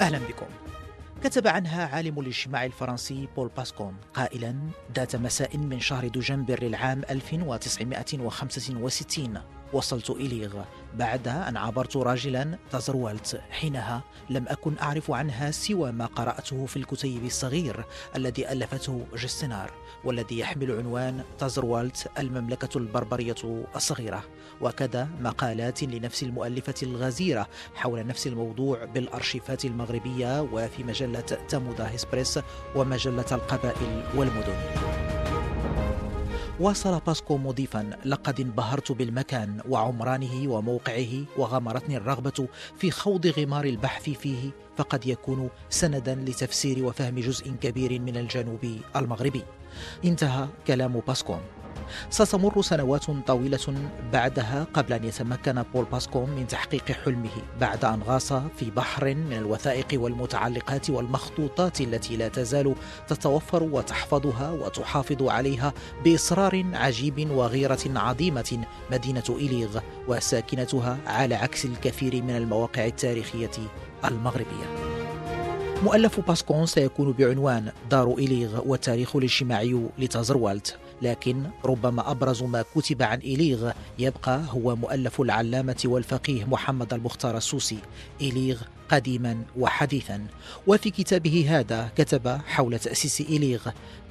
أهلا بكم. كتب عنها عالم الاجتماع الفرنسي بول باسكون قائلا ذات مساء من شهر دجنبر العام 1965 وصلت إليغ. بعد أن عبرت راجلا تزروالت. حينها لم أكن أعرف عنها سوى ما قرأته في الكتيب الصغير الذي ألفته جستنار والذي يحمل عنوان تزروالت المملكة البربرية الصغيرة. وكذا مقالات لنفس المؤلفة الغزيرة حول نفس الموضوع بالأرشيفات المغربية وفي مجلة تامودا هيسبريس ومجلة القبائل والمدن. واصل باسكو مضيفا لقد انبهرت بالمكان وعمرانه وموقعه وغمرتني الرغبة في خوض غمار البحث فيه فقد يكون سندا لتفسير وفهم جزء كبير من الجنوب المغربي. انتهى كلام باسكون ستمر سنوات طويلة بعدها قبل أن يتمكن بول باسكون من تحقيق حلمه بعد أن غاص في بحر من الوثائق والمتعلقات والمخطوطات التي لا تزال تتوفر وتحفظها وتحافظ عليها بإصرار عجيب وغيرة عظيمة مدينة إليغ وساكنتها على عكس الكثير من المواقع التاريخية المغربية. مؤلف باسكون سيكون بعنوان دار إليغ والتاريخ الاجتماعي لتازروالت. لكن ربما أبرز ما كتب عن إليغ يبقى هو مؤلف العلامة والفقيه محمد المختار السوسي. إليغ قديما وحديثا. وفي كتابه هذا كتب حول تأسيس إليغ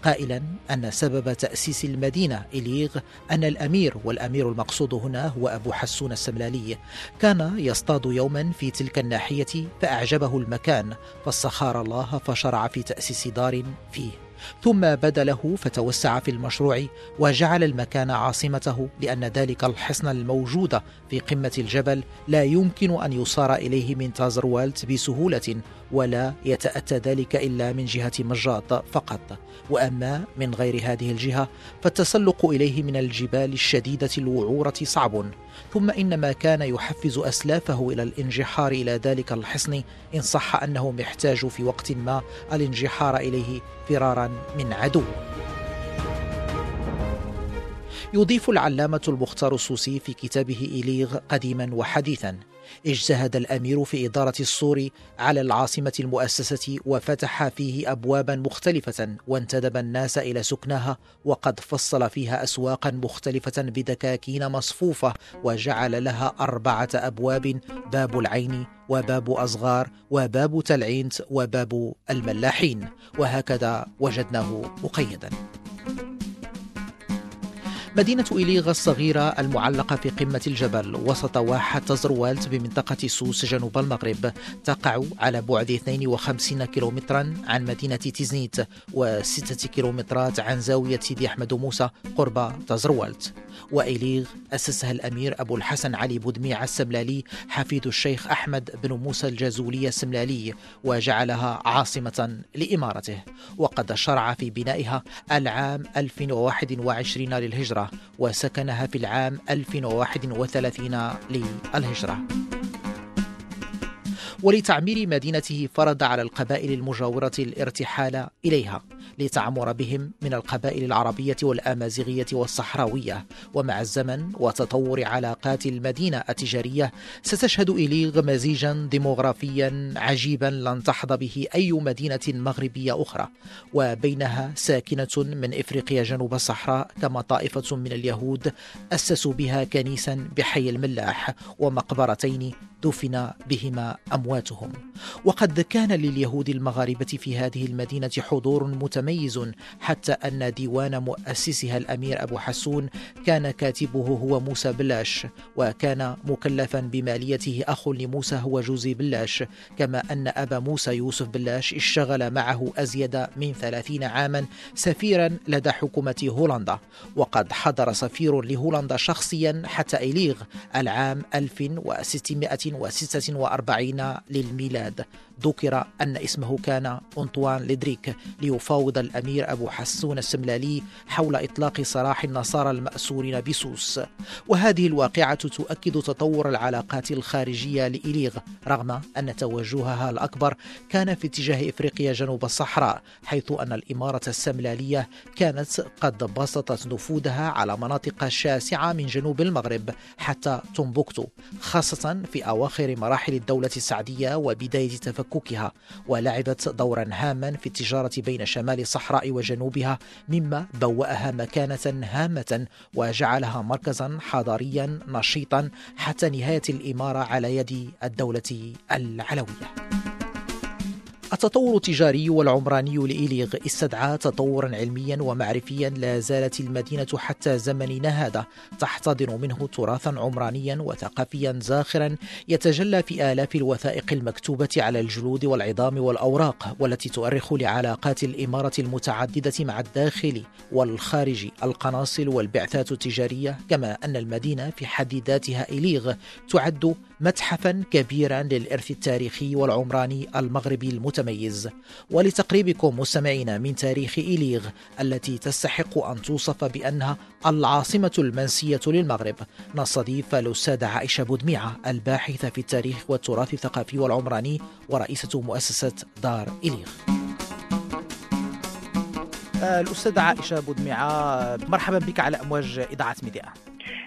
قائلا أن سبب تأسيس المدينة إليغ أن الأمير والأمير المقصود هنا هو أبو حسون السملالي. كان يصطاد يوما في تلك الناحية فأعجبه المكان فاستخار الله فشرع في تأسيس دار فيه. ثم بدا له فتوسع في المشروع وجعل المكان عاصمته لأن ذلك الحصن الموجود في قمة الجبل لا يمكن أن يصار إليه من تازروالت بسهولة ولا يتأتى ذلك إلا من جهة مجاط فقط. وأما من غير هذه الجهة فالتسلق إليه من الجبال الشديدة الوعورة صعب. ثم ان ما كان يحفز أسلافه إلى الانجحار إلى ذلك الحصن إن صح انه محتاج في وقت ما الانجحار إليه فرارا من عدو. يضيف العلامة المختار السوسي في كتابه إليغ قديما وحديثا اجتهد الأمير في إدارة السور على العاصمة المؤسسة وفتح فيه ابوابا مختلفة وانتدب الناس إلى سكناها وقد فصل فيها اسواقا مختلفة بدكاكين مصفوفة وجعل لها أربعة أبواب باب العين وباب أصغار وباب تلعينت وباب الملاحين. وهكذا وجدناه مقيدا. مدينة إليغا الصغيرة المعلقة في قمة الجبل وسط واحة تزروالت بمنطقة سوس جنوب المغرب تقع على بعد 52 كيلومترا عن مدينة تيزنيت و6 كيلومترات عن زاوية سيدي أحمد موسى قرب تزروالت. وإليغ أسسها الأمير أبو الحسن علي بودميع السملالي حفيد الشيخ أحمد بن موسى الجازولي السملالي وجعلها عاصمة لإمارته. وقد شرع في بنائها العام 1021 للهجرة. وسكنها في العام 1031 للهجرة. ولتعمير مدينته فرض على القبائل المجاورة الارتحال إليها. لتعمر بهم من القبائل العربية والآمازيغية والصحراوية. ومع الزمن وتطور علاقات المدينة التجارية ستشهد إليغ مزيجا ديموغرافيا عجيبا لن تحظى به أي مدينة مغربية أخرى. وبينها ساكنة من إفريقيا جنوب الصحراء كما طائفة من اليهود أسسوا بها كنيسا بحي الملاح ومقبرتين دفن بهما أمواتهم. وقد كان لليهود المغاربة في هذه المدينة حضور متميز حتى أن ديوان مؤسسها الأمير أبو حسون كان كاتبه هو موسى بلاش وكان مكلفا بماليته أخ لموسى هو جوزي بلاش كما أن أبا موسى يوسف بلاش اشتغل معه أزيد من ثلاثين عاما سفيرا لدى حكومة هولندا وقد حضر سفير لهولندا شخصيا حتى إليغ العام 1646 للميلاد. ذكر أن اسمه كان أنطوان ليدريك ليفاوض الأمير أبو حسون السملالي حول إطلاق سراح النصارى المأسورين بسوس وهذه الواقعة تؤكد تطور العلاقات الخارجية لإليغ رغم أن توجهها الأكبر كان في اتجاه إفريقيا جنوب الصحراء حيث أن الإمارة السملالية كانت قد بسطت نفوذها على مناطق شاسعة من جنوب المغرب حتى تومبوكتو خاصة في أواخر مراحل الدولة السعدية وبداية تفككها ولعبت دورا هاما في التجارة بين شمال الصحراء وجنوبها مما بوأها مكانة هامة وجعلها مركزا حضاريا نشيطا حتى نهاية الإمارة على يد الدولة العلوية. التطور التجاري والعمراني لإيليغ استدعى تطورا علميا ومعرفيا لا زالت المدينة حتى زمننا هذا تحتضن منه تراثا عمرانيا وثقافيا زاخرا يتجلى في آلاف الوثائق المكتوبة على الجلود والعظام والأوراق والتي تؤرخ لعلاقات الإمارة المتعددة مع الداخل والخارج. القناصل والبعثات التجارية كما أن المدينة في حد ذاتها إليغ تعد متحفا كبيرا للإرث التاريخي والعمراني المغربي المتميز. ولتقريبكم مستمعينا من تاريخ إليغ التي تستحق أن توصف بأنها العاصمة المنسية للمغرب. نستضيف الأستاذة عائشة بودميعة الباحثة في التاريخ والتراث الثقافي والعمراني ورئيسة مؤسسة دار إليغ الأستاذة عائشة بودميعة مرحبا بك على أمواج إذاعة ميدي 1.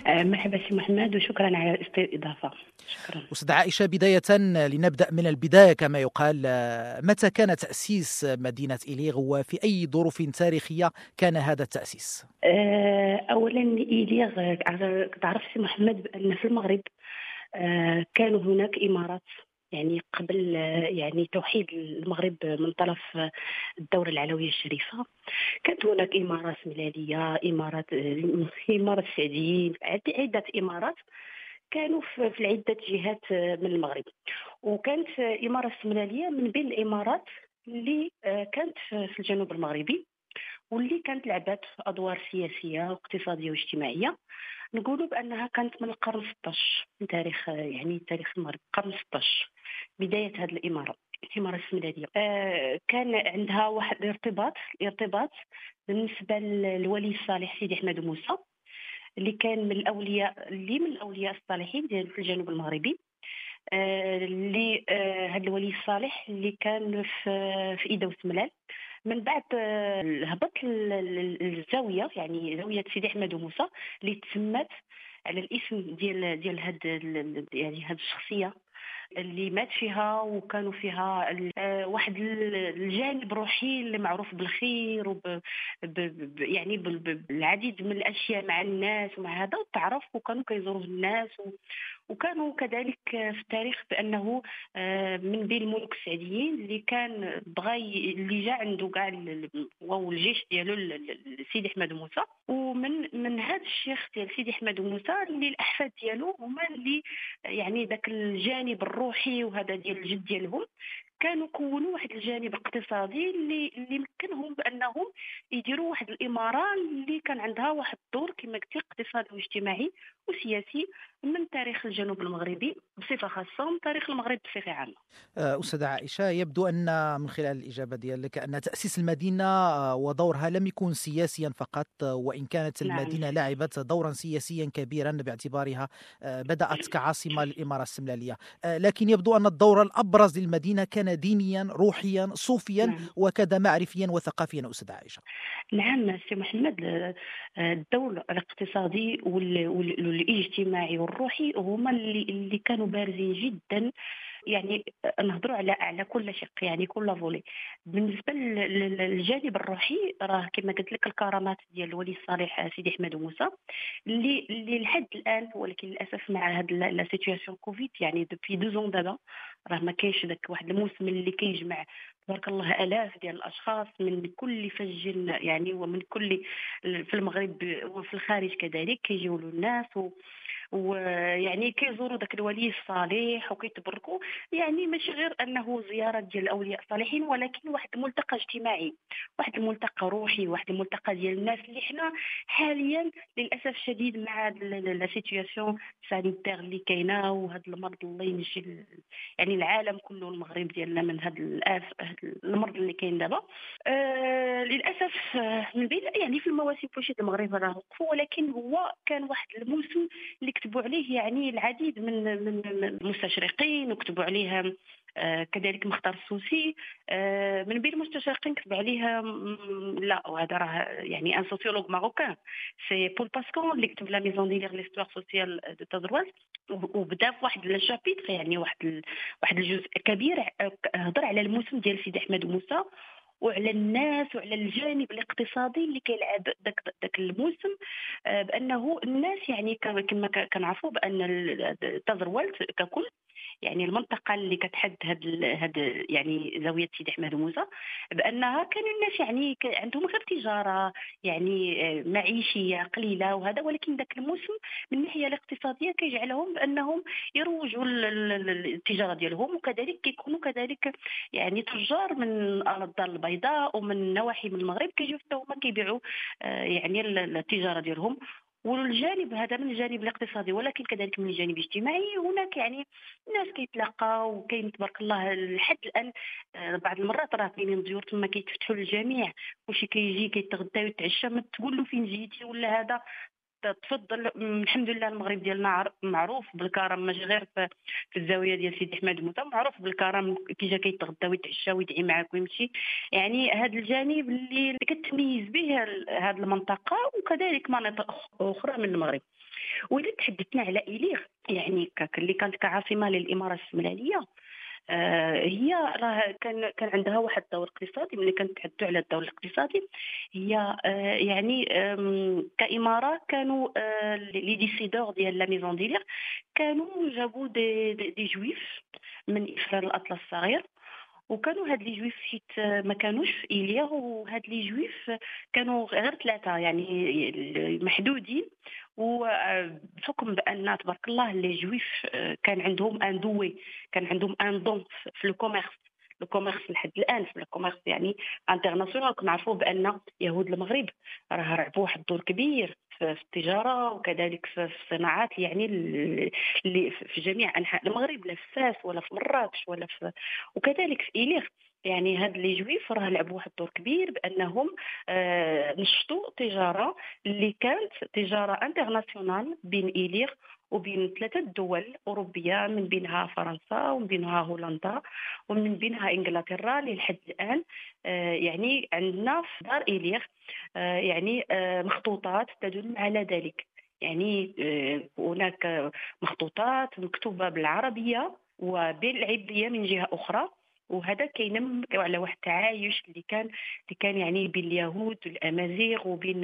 مرحبا سي محمد وشكرا على الاستضافة شكرا. أستاذ عائشة بداية لنبدأ من البداية كما يقال متى كان تأسيس مدينة إليغ؟ وفي أي ظروف تاريخية كان هذا التأسيس؟ آه، أولا إليغ تعرف سي محمد بأن في المغرب آه، كانوا هناك إمارات يعني قبل يعني توحيد المغرب من طرف الدولة العلوية الشريفة. كانت هناك إمارات ملالية إمارات إمارة السعديين عدة إمارات. كانوا في عدة جهات من المغرب. وكانت إمارة السمنالية من بين الإمارات اللي كانت في الجنوب المغربي واللي كانت لعبت أدوار سياسية واقتصادية واجتماعية. نقولوا بأنها كانت من القرن 16 من تاريخ يعني تاريخ المغرب القرن 16 بداية هذه الإمارة الإمارة السمداديه آه كان عندها واحد الارتباط الارتباط بالنسبة للولي الصالح سيدي أحمد موسى. اللي كان من الأولياء اللي من الأولياء الصالحين ديال في الجنوب المغربي آه، اللي آه هذا الولي الصالح اللي كان في في ايده وسملال من بعد آه، هبط الزاوية يعني زاوية سيدي أحمد وموسى اللي تسمت على الاسم ديال ديال هاد يعني هاد الشخصية. اللي مات فيها وكانوا فيها آه، واحد الجانب روحي اللي معروف بالخير وب يعني بالعديد من الأشياء مع الناس ومع هذا وتعرف وكانوا كيزوروه الناس وكانوا كذلك في التاريخ بأنه آه، من بين الملوك السعديين اللي كان بغى اللي جا عنده كاع الجيش ديالو سيدي أحمد موسى. ومن من هذا الشيخ ديال سيدي أحمد موسى اللي الأحفاد ديالو هما اللي يعني ذاك الجانب الروحي وهذا ديال الجد ديالهم. كانوا كونوا واحد الجانب اقتصادي اللي اللي مكنهم بأنهم يديروا واحد الإمارة اللي كان عندها واحد الدور كما قلتي اقتصادي واجتماعي وسياسي من تاريخ الجنوب المغربي بصفة خاصة ومن تاريخ المغرب بصفة عامة. آه، أستاذة عائشة يبدو أن من خلال الإجابة ديالك أن تأسيس المدينة آه، ودورها لم يكن سياسيا فقط آه، وإن كانت نعم. المدينة لعبت دورا سياسيا كبيرا باعتبارها بدأت كعاصمة للاماره السملالية، لكن يبدو أن الدور الأبرز للمدينة كان دينيا روحيا صوفيا نعم. وكذا معرفيا وثقافيا أستاذة عائشة. نعم سي محمد الدور الاقتصادي والاجتماعي والروحي هما اللي اللي كانوا بارزين جدا يعني نهضروا على على كل شق يعني كل volet. بالنسبة للجانب الروحي راه كما قلت لك الكرامات ديال الولي الصالح سيدي أحمد موسى اللي اللي لحد الآن ولكن للأسف مع هاد la situation Covid يعني depuis deux ans دابا راه ما كاينش داك واحد الموسم اللي كيجمع تبارك الله آلاف ديال الأشخاص من كل فج يعني ومن كل في المغرب وفي الخارج كذلك كيجيو الناس و ويعني كيزوروا ذاك الولي الصالح وكيتبركوا يعني ماشي غير أنه زيارة ديال الأولياء الصالحين ولكن واحد الملتقى اجتماعي واحد الملتقى روحي واحد الملتقى ديال الناس اللي حنا حاليا للأسف الشديد مع la situation sanitaire اللي كاينة وهذا المرض الله ينجي يعني العالم كله المغرب ديالنا من هذا الاف المرض اللي كاين دابا. آه للأسف آه، من بين يعني في المواسم فوشي المغرب راه وقفوا ولكن هو كان واحد الموسم اللي كتبوا عليه يعني العديد من من المستشرقين وكتبوا عليه آه، كذلك مختار السوسي آه، من بين المستشرقين كتب عليها لا وهذا راه يعني un sociologue marocain. سي بول باسكون اللي كتب La maison d'Iligh l'histoire sociale du Tazerwalt وبدا في واحد لاشابيتر يعني واحد واحد الجزء كبير آه، هضر على الموسم ديال سيدي أحمد موسى. وعلى الناس وعلى الجانب الاقتصادي اللي كيلعب داك داك الموسم آه، بأنه الناس يعني كما كنعرفوا بأن تزرولت ككل. يعني المنطقة اللي كتحد هاد هاد يعني زاوية سيدي أحمد موسى بأنها كان الناس يعني عندهم غير تجارة يعني آه، معيشية قليلة وهذا ولكن ذاك الموسم من الناحيه الاقتصادية كيجعلهم بأنهم يروجوا التجارة ديالهم وكذلك كيكونوا كذلك يعني تجار من الدار البيضاء ومن نواحي من المغرب كيجيو حتى هما كيبيعوا آه، يعني التجارة ديالهم. والجانب هذا من الجانب الاقتصادي ولكن كذلك من الجانب الاجتماعي. هناك يعني الناس كيتلاقاو وكاين تبارك الله لحد الآن آه، بعض المرات راه كاينين ضيوف تما كيتفتحوا للجميع وشي كيجي كيتغدى ويتعشى ما تقول له فين جيتي ولا هذا. تفضل. الحمد لله المغرب ديالنا معروف بالكرم ماشي غير في, الزاوية ديال سيدي احمد موسى معروف بالكرم كي جا كيتغدى ويتعشى ويدعي معاك ويمشي. يعني هذا الجانب اللي كتميز به هذه المنطقة وكذلك مناطق أخرى من المغرب. واذا تحدثنا على إليغ يعني اللي كانت كعاصمة للاماره السملاليه آه، هي راه كان كان عندها واحد الدور اقتصادي ملي كنتحدثوا على الدور الاقتصادي هي آه، يعني كإمارة كانوا آه، les décideurs ديال la maison d'Iligh كانوا جابوا des, des juifs من إفران الأطلس الصغير وكانوا هاد les juifs حيت ما كانوش في إليغ وهاد les juifs كانوا غير ثلاثة يعني محدودين. وبحكم بأن تبارك الله les juifs كان عندهم un doué كان عندهم un don في le commerce le commerce لحد الآن في le commerce يعني international كنعرفوا بأن يهود المغرب راه لعبوا واحد الدور كبير في التجارة وكذلك في الصناعات يعني اللي في جميع أنحاء المغرب لا في فاس ولا في مراكش ولا في وكذلك في إليغ يعني هاد les juifs راه لعبوا واحد الدور كبير بأنهم آه نشطوا تجارة اللي كانت تجارة internationale بين إليغ وبين ثلاثة دول أوروبية من بينها فرنسا ومن بينها هولندا ومن بينها إنجلترا لحد الآن. آه يعني عندنا في دار إليغ آه يعني آه مخطوطات تدل على ذلك. يعني آه، هناك مخطوطات مكتوبة بالعربية وبالعبرية من جهة أخرى. وهذا كينم على واحد التعايش اللي كان اللي كان يعني بين اليهود والأمازيغ وبين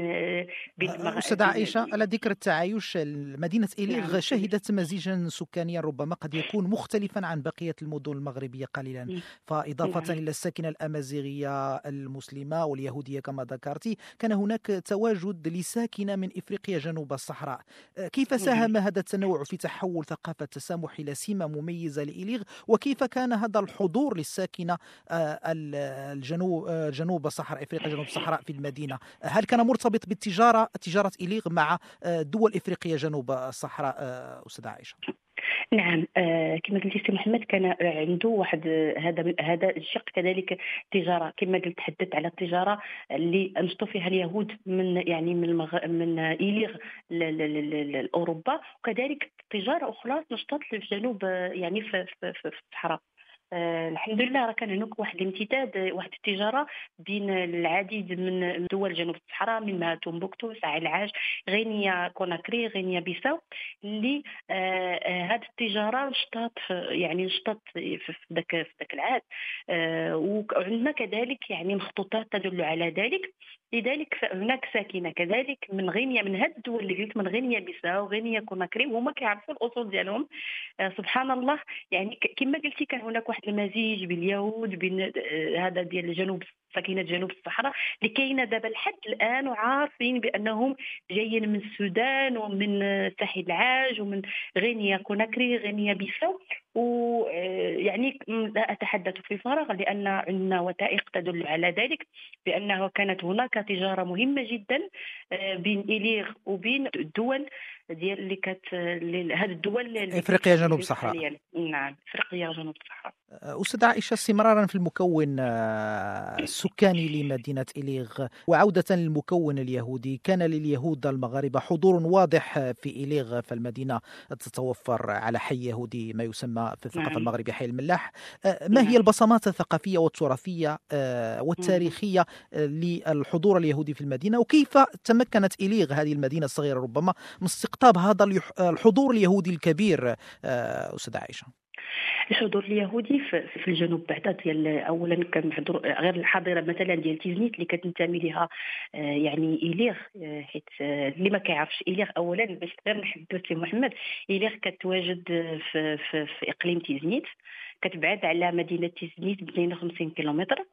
بين المغ... أستاذة عائشة على ذكر التعايش مدينة إليغ نعم. شهدت مزيجا سكانيا ربما قد يكون مختلفا عن بقية المدن المغربية قليلا فإضافة نعم. إلى الساكنة الأمازيغية المسلمة واليهودية كما ذكرتي كان هناك تواجد لساكنة من إفريقيا جنوب الصحراء كيف نعم. ساهم هذا التنوع في تحول ثقافة التسامح إلى سمة مميزة لإليغ وكيف كان هذا الحضور للس الساكنة آه، الجنوب آه، جنوب الصحراء إفريقيا جنوب الصحراء في المدينة. هل كان مرتبط بالتجارة تجارة إليغ مع آه، دول افريقيا جنوب الصحراء أستاذة عائشة؟ نعم كما قلتي سي محمد كان عنده واحد هذا هذا الشق كذلك التجاره كما قلت تحدثت على التجارة اللي أنشطوا فيها اليهود من يعني من المغ... من ايليغ لأوروبا. وكذلك تجارة أخرى نشطت في جنوب يعني في, في, في الصحراء. آه الحمد لله راه كان هناك واحد الامتداد واحد التجارة بين العديد من دول جنوب الصحراء منها تومبوكتو ساحل العاج غينيا كوناكري غينيا بيساو اللي آه آه هذه التجارة نشطت يعني نشطت في ذاك في ذاك العهد. آه وعندنا كذلك يعني مخطوطات تدل على ذلك. لذلك فهناك ساكنة. كذلك من غينيا من هاد الدول اللي قلت من غينيا بيساو غينيا كوناكري وهما كيعرفوا الأصول ديالهم. آه سبحان الله. يعني كما قلتي كان هناك واحد المزيج بين اليهود بين آه هذا ديال جنوب ساكنه جنوب الصحراء اللي كاينة دابا لحد الآن وعارفين بأنهم جايين من السودان ومن ساحل العاج ومن غينيا كوناكري غينيا بيساو. ويعني لا أتحدث في فراغ لأن عندنا وثائق تدل على ذلك بانه كانت هناك تجارة مهمة جدا بين إليغ وبين الدول ديال اللي كانت هذه الدول إفريقيا جنوب الصحراء. نعم إفريقيا جنوب الصحراء. أستاذ عائشة استمرارا في المكون السكاني لمدينة إليغ. وعودة للمكون اليهودي كان لليهود المغاربة حضور واضح في إليغ فالمدينة تتوفر على حي يهودي ما يسمى في الثقافة نعم. المغربية حي الملاح. ما هي البصمات الثقافية والتراثية والتاريخية للحضور اليهودي في المدينة؟ وكيف تمكنت إليغ هذه المدينة الصغيرة؟ ربما من استقطاب هذا الحضور اليهودي الكبير أستاذ عائشة. الحضور اليهودي في الجنوب بعدا ديال اولا كان حضور غير الحاضرة مثلا ديال تيزنيت اللي كتنتمي لها يعني إليغ حيت اللي ما كيعرفش إليغ اولا باش غير نحدث محمد إليغ كتواجد في, في, في إقليم تيزنيت كتبعد على مدينة تيزنيت ب 52 كيلومتر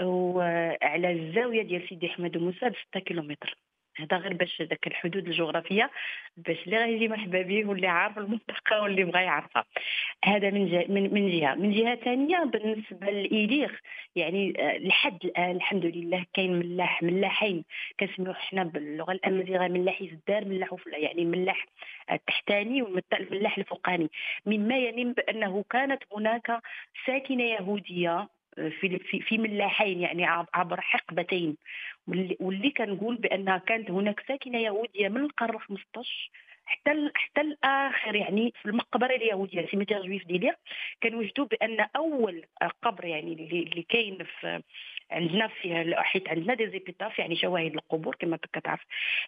وعلى الزاوية ديال سيدي أحمد موسى ب 6 كيلومتر. هذا غير باش ذاك الحدود الجغرافية باش اللي غيجي مرحبا به واللي عارف المنطقة واللي بغى يعرفها. هذا من جهه من, من جهة. من جهة ثانية بالنسبة للإيليغ يعني لحد الآن الحمد لله كاين ملاح ملاحين. كنسميوه حنا باللغة الامازيغيه ملاحي الدار ملاح يعني الملاح التحتاني والملاح الفوقاني. مما يعني بأنه كانت هناك ساكنة يهودية في في ملاحين يعني عبر حقبتين. واللي كنقول بأنها كانت هناك ساكنة يهودية من القرن 15 حتى حتى الآخر يعني في المقبرة اليهودية cimetière juif d'Iligh كنوجدوا بأن أول قبر يعني اللي, اللي كاين في عندنا في حيت عندنا des épitaphes يعني شواهد القبور كما كتعرف.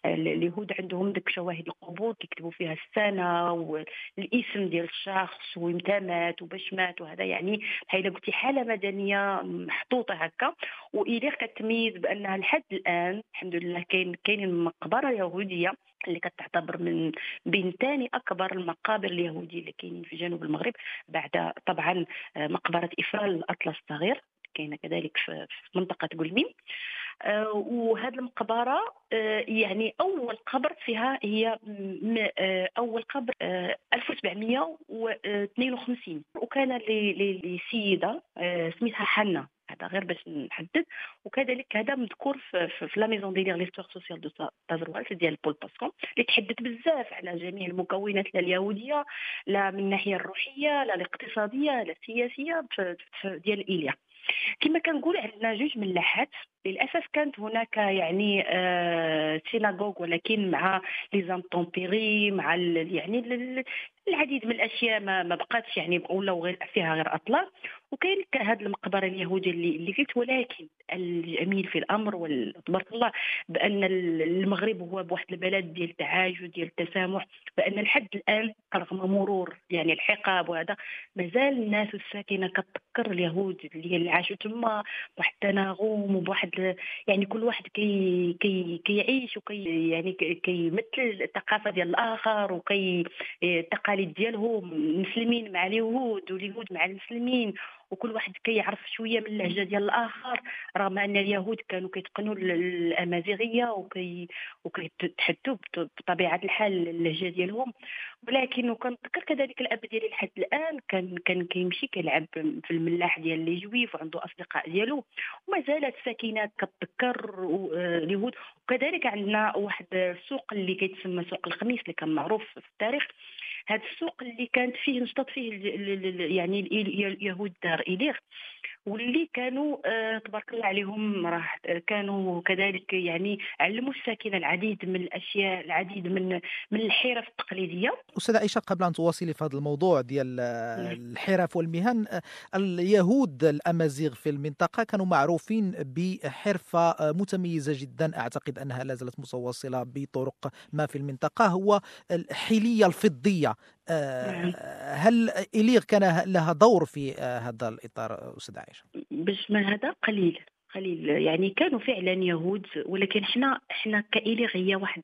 اليهود عندهم ديك شواهد القبور كيكتبوا فيها السنة والاسم ديال الشخص ومتى مات وباش مات وهذا. يعني بحال قلتي حالة مدنية محطوطة هكا. واليغ كتميز بأنها لحد الآن الحمد لله كاين كاين مقبره يهوديه اللي كتعتبر من بين ثاني أكبر المقابر اليهودية اللي كاينين في جنوب المغرب بعد طبعا مقبرة افرال الأطلس الصغير. كاينة كذلك في منطقة قلميم آه وهذه المقبرة آه يعني أول قبر فيها هي آه أول قبر 1752 وكان لسيده سميتها حنا هذا غير باش نحدد. وكذلك هذا مذكور في, في, La maison d'Iligh l'histoire sociale du Tazerwalt ديال بول باسكون اللي تحدث بزاف على جميع المكونات لا اليهودية لا من الناحية الروحية لا الاقتصادية لا السياسية ديال إيليغ. كما كنقول عندنا جوج ملاحات للأسف كانت هناك يعني آه synagogue ولكن مع لي زانتومبيري مع يعني العديد من الأشياء ما, ما بقاتش يعني ولاو غير فيها غير اطلال وكاين هذه المقبره اليهوديه اللي, اللي قلت ولكن الجميل في الأمر وتبارك الله بأن المغرب هو بواحد البلد ديال التعايش وديال التسامح بأن لحد الآن رغم مرور يعني الحقاب وهذا. مازال الناس الساكنة كتذكر اليهود اللي عاشوا تما بواحد التناغم وبواحد يعني كل واحد كي كي كيعيش وكي يعني كيمثل الثقافة ديال الآخر وكي التقاليد ديالهم. المسلمين مع اليهود واليهود مع المسلمين. وكل واحد كيعرف شوية من اللهجة ديال الآخر. رغم أن اليهود كانوا كيتقنوا الأمازيغية وكي وكيتحدثوا بطبيعة الحال اللهجة ديالهم. ولكن وكنتذكر كذلك الأب ديالي لحد الآن. كان كان كيمشي كيلعب في الملاح ديال les juifs وعنده أصدقاء ديالو. وما زالت ساكنات كتذكر اليهود. وكذلك عندنا واحد السوق اللي كيتسمى سوق الخميس اللي كان معروف في التاريخ. هذا السوق اللي كانت فيه نشطت فيه يعني اليهود دار إليغ واللي كانوا آه، تبارك الله عليهم راه كانوا كذلك يعني علموا الساكنه العديد من الأشياء العديد من من الحرف التقليدية. أستاذة عائشة قبل أن تواصلي في هذا الموضوع ديال الحرف والمهن اليهود الأمازيغ في المنطقة كانوا معروفين بحرفة متميزة جدا. أعتقد أنها لا زالت متواصلة بطرق ما في المنطقة هو الحلية الفضية. نعم. هل إليغ كان لها دور في هذا الإطار أستاذ عائشة؟ باش ما هذا قليل قليل. يعني كانوا فعلا يهود ولكن إحنا كإيليغ هي واحد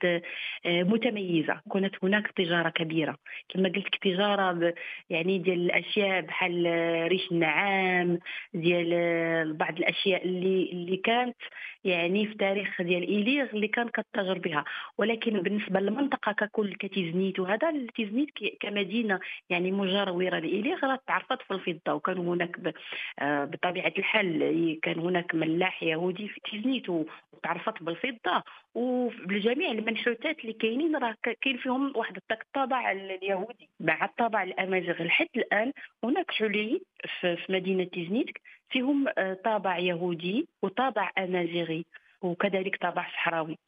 آه، متميزة. كانت هناك تجارة كبيرة. كما قلت لك تجارة يعني ديال الأشياء بحال ريش النعام ديال آه، بعض الأشياء اللي اللي كانت يعني في تاريخ ديال إيليغ اللي كان كتجر بها. ولكن بالنسبة للمنطقة ككل كتيزنيت وهذا تيزنيت كمدينة يعني مجاورة لإيليغ راه تعرفت في الفضة. وكانوا هناك آه، بطبيعة الحال كان هناك ملاح يهودي في تيزنيت وتعرفت بالفضة وبالجميع المنحوتات اللي كاينين راه كاين فيهم واحد الطابع اليهودي. مع الطابع الامازيغي لحد الآن هناك حلي في مدينة تيزنيت فيهم آه، طابع يهودي وطابع أمازيغي وكذلك طابع صحراوي.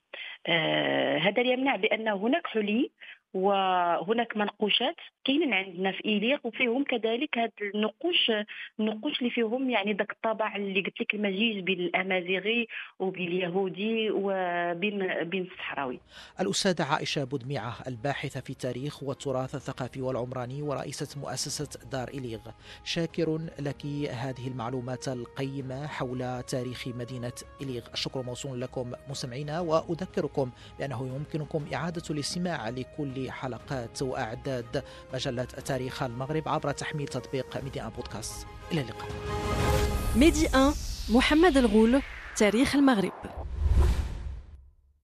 آه هذا يمنع بأن هناك حلي وهناك منقوشات كاينين عندنا في ايليغ وفيهم كذلك هاد النقوش النقوش اللي فيهم يعني داك الطابع اللي قلت لك المزيج بين الأمازيغي وبين اليهودي وبين بين الصحراوي. الأستاذة عائشة بودميعة الباحثة في التاريخ والتراث الثقافي والعمراني ورئيسة مؤسسة دار ايليغ. شكرا لك هذه المعلومات القيمة حول تاريخ مدينة ايليغ. الشكر موصول لكم مستمعينا وأذكركم بأنه يمكنكم إعادة الاستماع لكل حلقات وأعداد مجلة تاريخ المغرب عبر تحميل تطبيق Medi 1 Podcast. إلى اللقاء. ميدي أن محمد الغول تاريخ المغرب.